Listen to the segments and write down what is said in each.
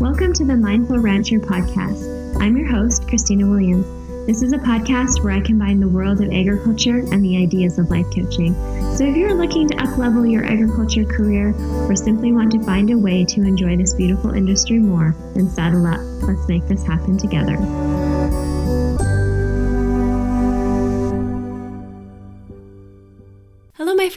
Welcome to the Mindful Rancher podcast. I'm your host, Christina Williams. This is a podcast where I combine the world of agriculture and the ideas of life coaching. So if you're looking to uplevel your agriculture career or simply want to find a way to enjoy this beautiful industry more, then saddle up. Let's make this happen together.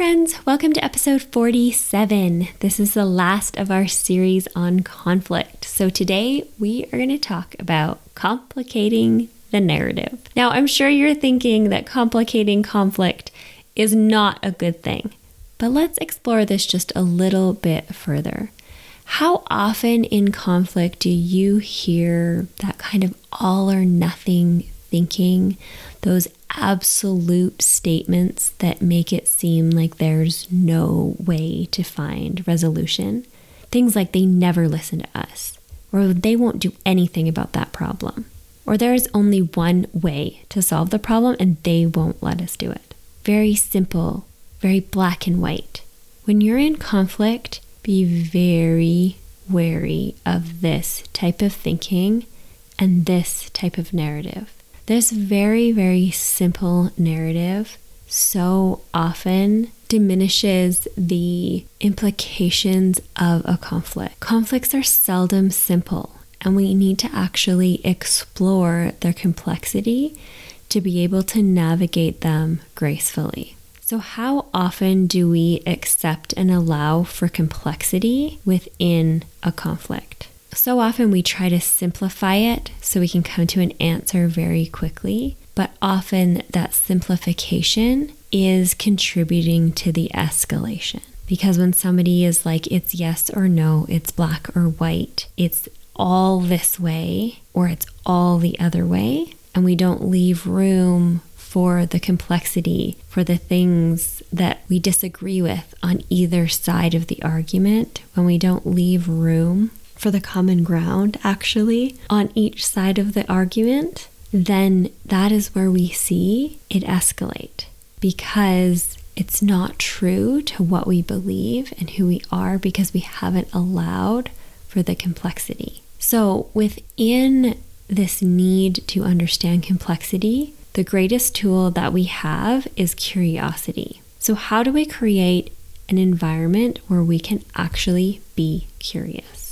Friends. Welcome to episode 47. This is the last of our series on conflict. So, today we are going to talk about complicating the narrative. Now, I'm sure you're thinking that complicating conflict is not a good thing, but let's explore this just a little bit further. How often in conflict do you hear that kind of all or nothing thinking, those absolute statements that make it seem like there's no way to find resolution? Things like they never listen to us, or they won't do anything about that problem or there is only one way to solve the problem and they won't let us do it. Very simple, very black and white. When you're in conflict, be very wary of this type of thinking and this type of narrative. This very, very simple narrative so often diminishes the implications of a conflict. Conflicts are seldom simple and we need to actually explore their complexity to be able to navigate them gracefully. So, how often do we accept and allow for complexity within a conflict? So often we try to simplify it so we can come to an answer very quickly, but often that simplification is contributing to the escalation. Because when somebody is like, it's yes or no, it's black or white, it's all this way or it's all the other way, and we don't leave room for the complexity, for the things that we disagree with on either side of the argument, when we don't leave room for the common ground actually on each side of the argument, then that is where we see it escalate because it's not true to what we believe and who we are because we haven't allowed for the complexity. So, within this need to understand complexity, the greatest tool that we have is curiosity. So, how do we create an environment where we can actually be curious?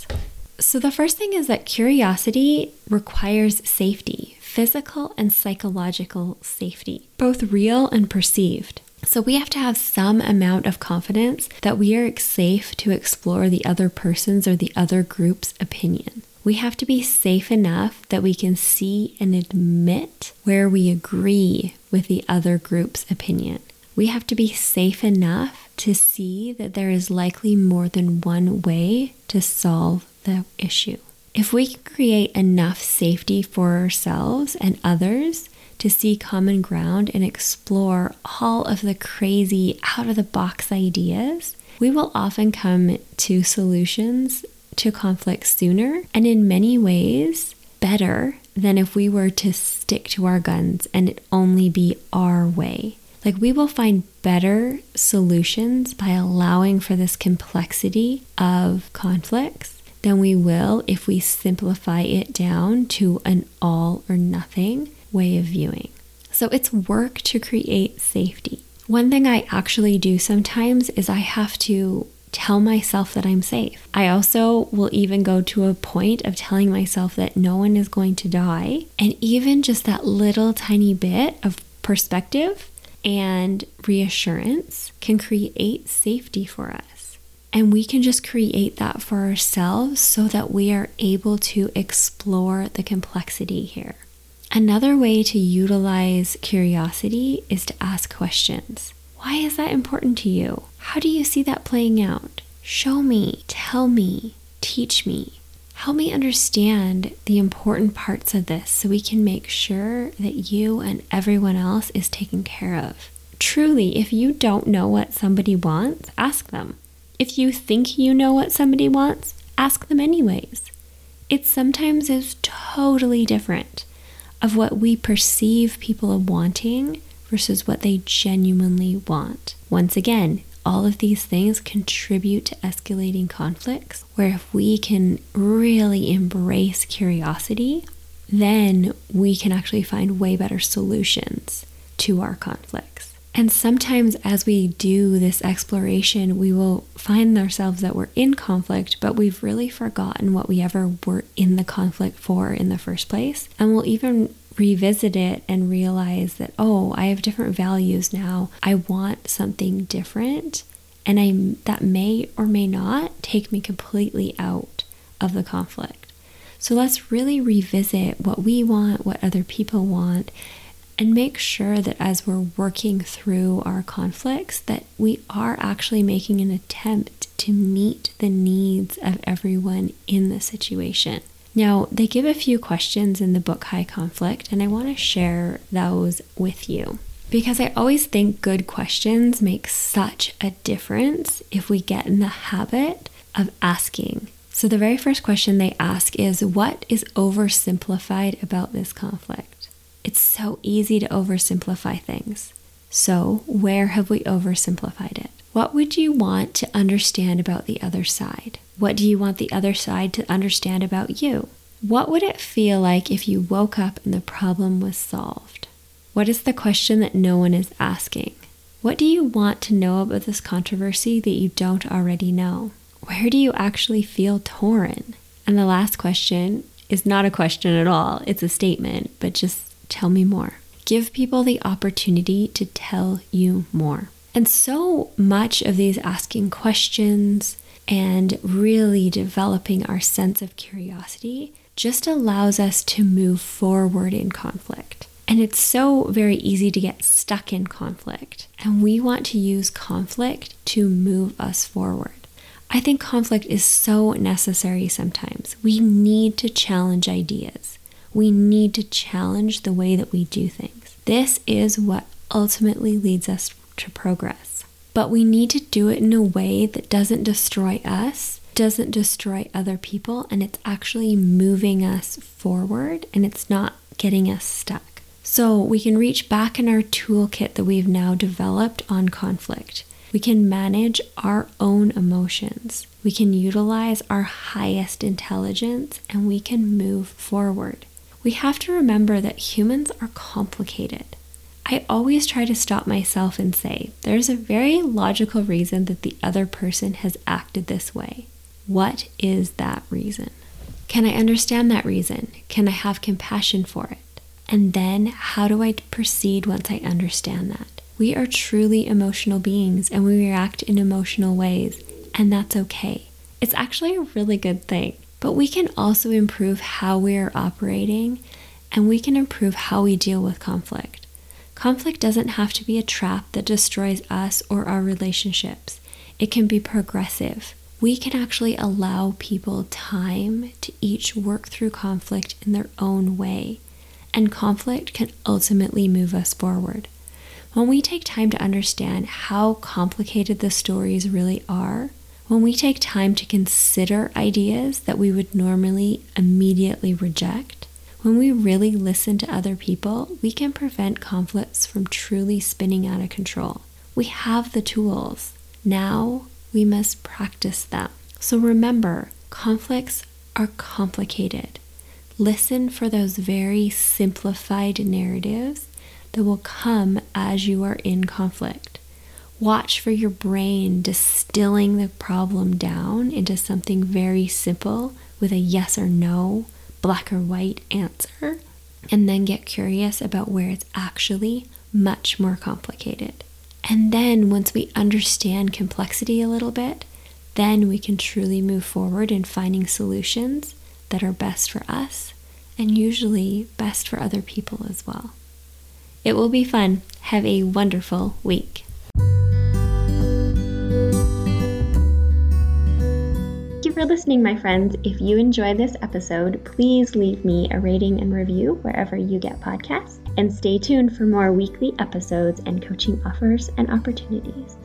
So, the first thing is that curiosity requires safety, physical and psychological safety, both real and perceived. So we have to have some amount of confidence that we are safe to explore the other person's or the other group's opinion we have to be safe enough that we can see and admit where we agree with the other group's opinion. We have to be safe enough to see that there is likely more than one way to solve the issue. If we can create enough safety for ourselves and others to see common ground and explore all of the crazy, out of the box ideas, we will often come to solutions to conflict sooner and in many ways better than if we were to stick to our guns and it only be our way. Like we will find better solutions by allowing for this complexity of conflicts than we will if we simplify it down to an all or nothing way of viewing. So it's work to create safety. One thing I actually do sometimes is I have to tell myself that I'm safe. I also will even go to a point of telling myself that no one is going to die. And even just that little tiny bit of perspective and reassurance can create safety for us. And we can just create that for ourselves so that we are able to explore the complexity here. Another way to utilize curiosity is to ask questions. Why is that important to you? How do you see that playing out? Show me, tell me, teach me. Help me understand the important parts of this so we can make sure that you and everyone else is taken care of. Truly, if you don't know what somebody wants, ask them. If you think you know what somebody wants, ask them anyways. It sometimes is totally different of what we perceive people are wanting versus what they genuinely want. Once again, all of these things contribute to escalating conflicts. Where if we can really embrace curiosity, then we can actually find way better solutions to our conflicts. And sometimes, as we do this exploration, we will find ourselves that we're in conflict, but we've really forgotten what we ever were in the conflict for in the first place. And we'll even revisit it and realize that, oh, I have different values now. I want something different. And I, that may or may not take me completely out of the conflict. So let's really revisit what we want, what other people want, and make sure that as we're working through our conflicts that we are actually making an attempt to meet the needs of everyone in the situation. Now, they give a few questions in the book High Conflict, and I want to share those with you because I always think good questions make such a difference if we get in the habit of asking. So, the very first question they ask is What is oversimplified about this conflict? It's so easy to oversimplify things. So, where have we oversimplified it? What would you want to understand about the other side? What do you want the other side to understand about you? What would it feel like if you woke up and the problem was solved? What is the question that no one is asking? What do you want to know about this controversy that you don't already know? Where do you actually feel torn? And the last question is not a question at all, it's a statement, but just Tell me more. Give people the opportunity to tell you more. And so much of these asking questions and really developing our sense of curiosity just allows us to move forward in conflict. And it's so very easy to get stuck in conflict. And we want to use conflict to move us forward. I think conflict is so necessary sometimes. We need to challenge ideas we need to challenge the way that we do things. This is what ultimately leads us to progress. But we need to do it in a way that doesn't destroy us, doesn't destroy other people, and it's actually moving us forward and it's not getting us stuck. So we can reach back in our toolkit that we've now developed on conflict. We can manage our own emotions. We can utilize our highest intelligence and we can move forward we have to remember that humans are complicated. I always try to stop myself and say, there's a very logical reason that the other person has acted this way. What is that reason? Can I understand that reason? Can I have compassion for it? And then, how do I proceed once I understand that? We are truly emotional beings and we react in emotional ways, and that's okay. It's actually a really good thing. But we can also improve how we are operating and we can improve how we deal with conflict. Conflict doesn't have to be a trap that destroys us or our relationships, it can be progressive. We can actually allow people time to each work through conflict in their own way, and conflict can ultimately move us forward. When we take time to understand how complicated the stories really are, when we take time to consider ideas that we would normally immediately reject, when we really listen to other people, we can prevent conflicts from truly spinning out of control. We have the tools. Now we must practice them. So remember, conflicts are complicated. Listen for those very simplified narratives that will come as you are in conflict. Watch for your brain distilling the problem down into something very simple with a yes or no, black or white answer, and then get curious about where it's actually much more complicated. And then once we understand complexity a little bit, then we can truly move forward in finding solutions that are best for us and usually best for other people as well. It will be fun. Have a wonderful week. For listening, my friends. If you enjoyed this episode, please leave me a rating and review wherever you get podcasts. And stay tuned for more weekly episodes and coaching offers and opportunities.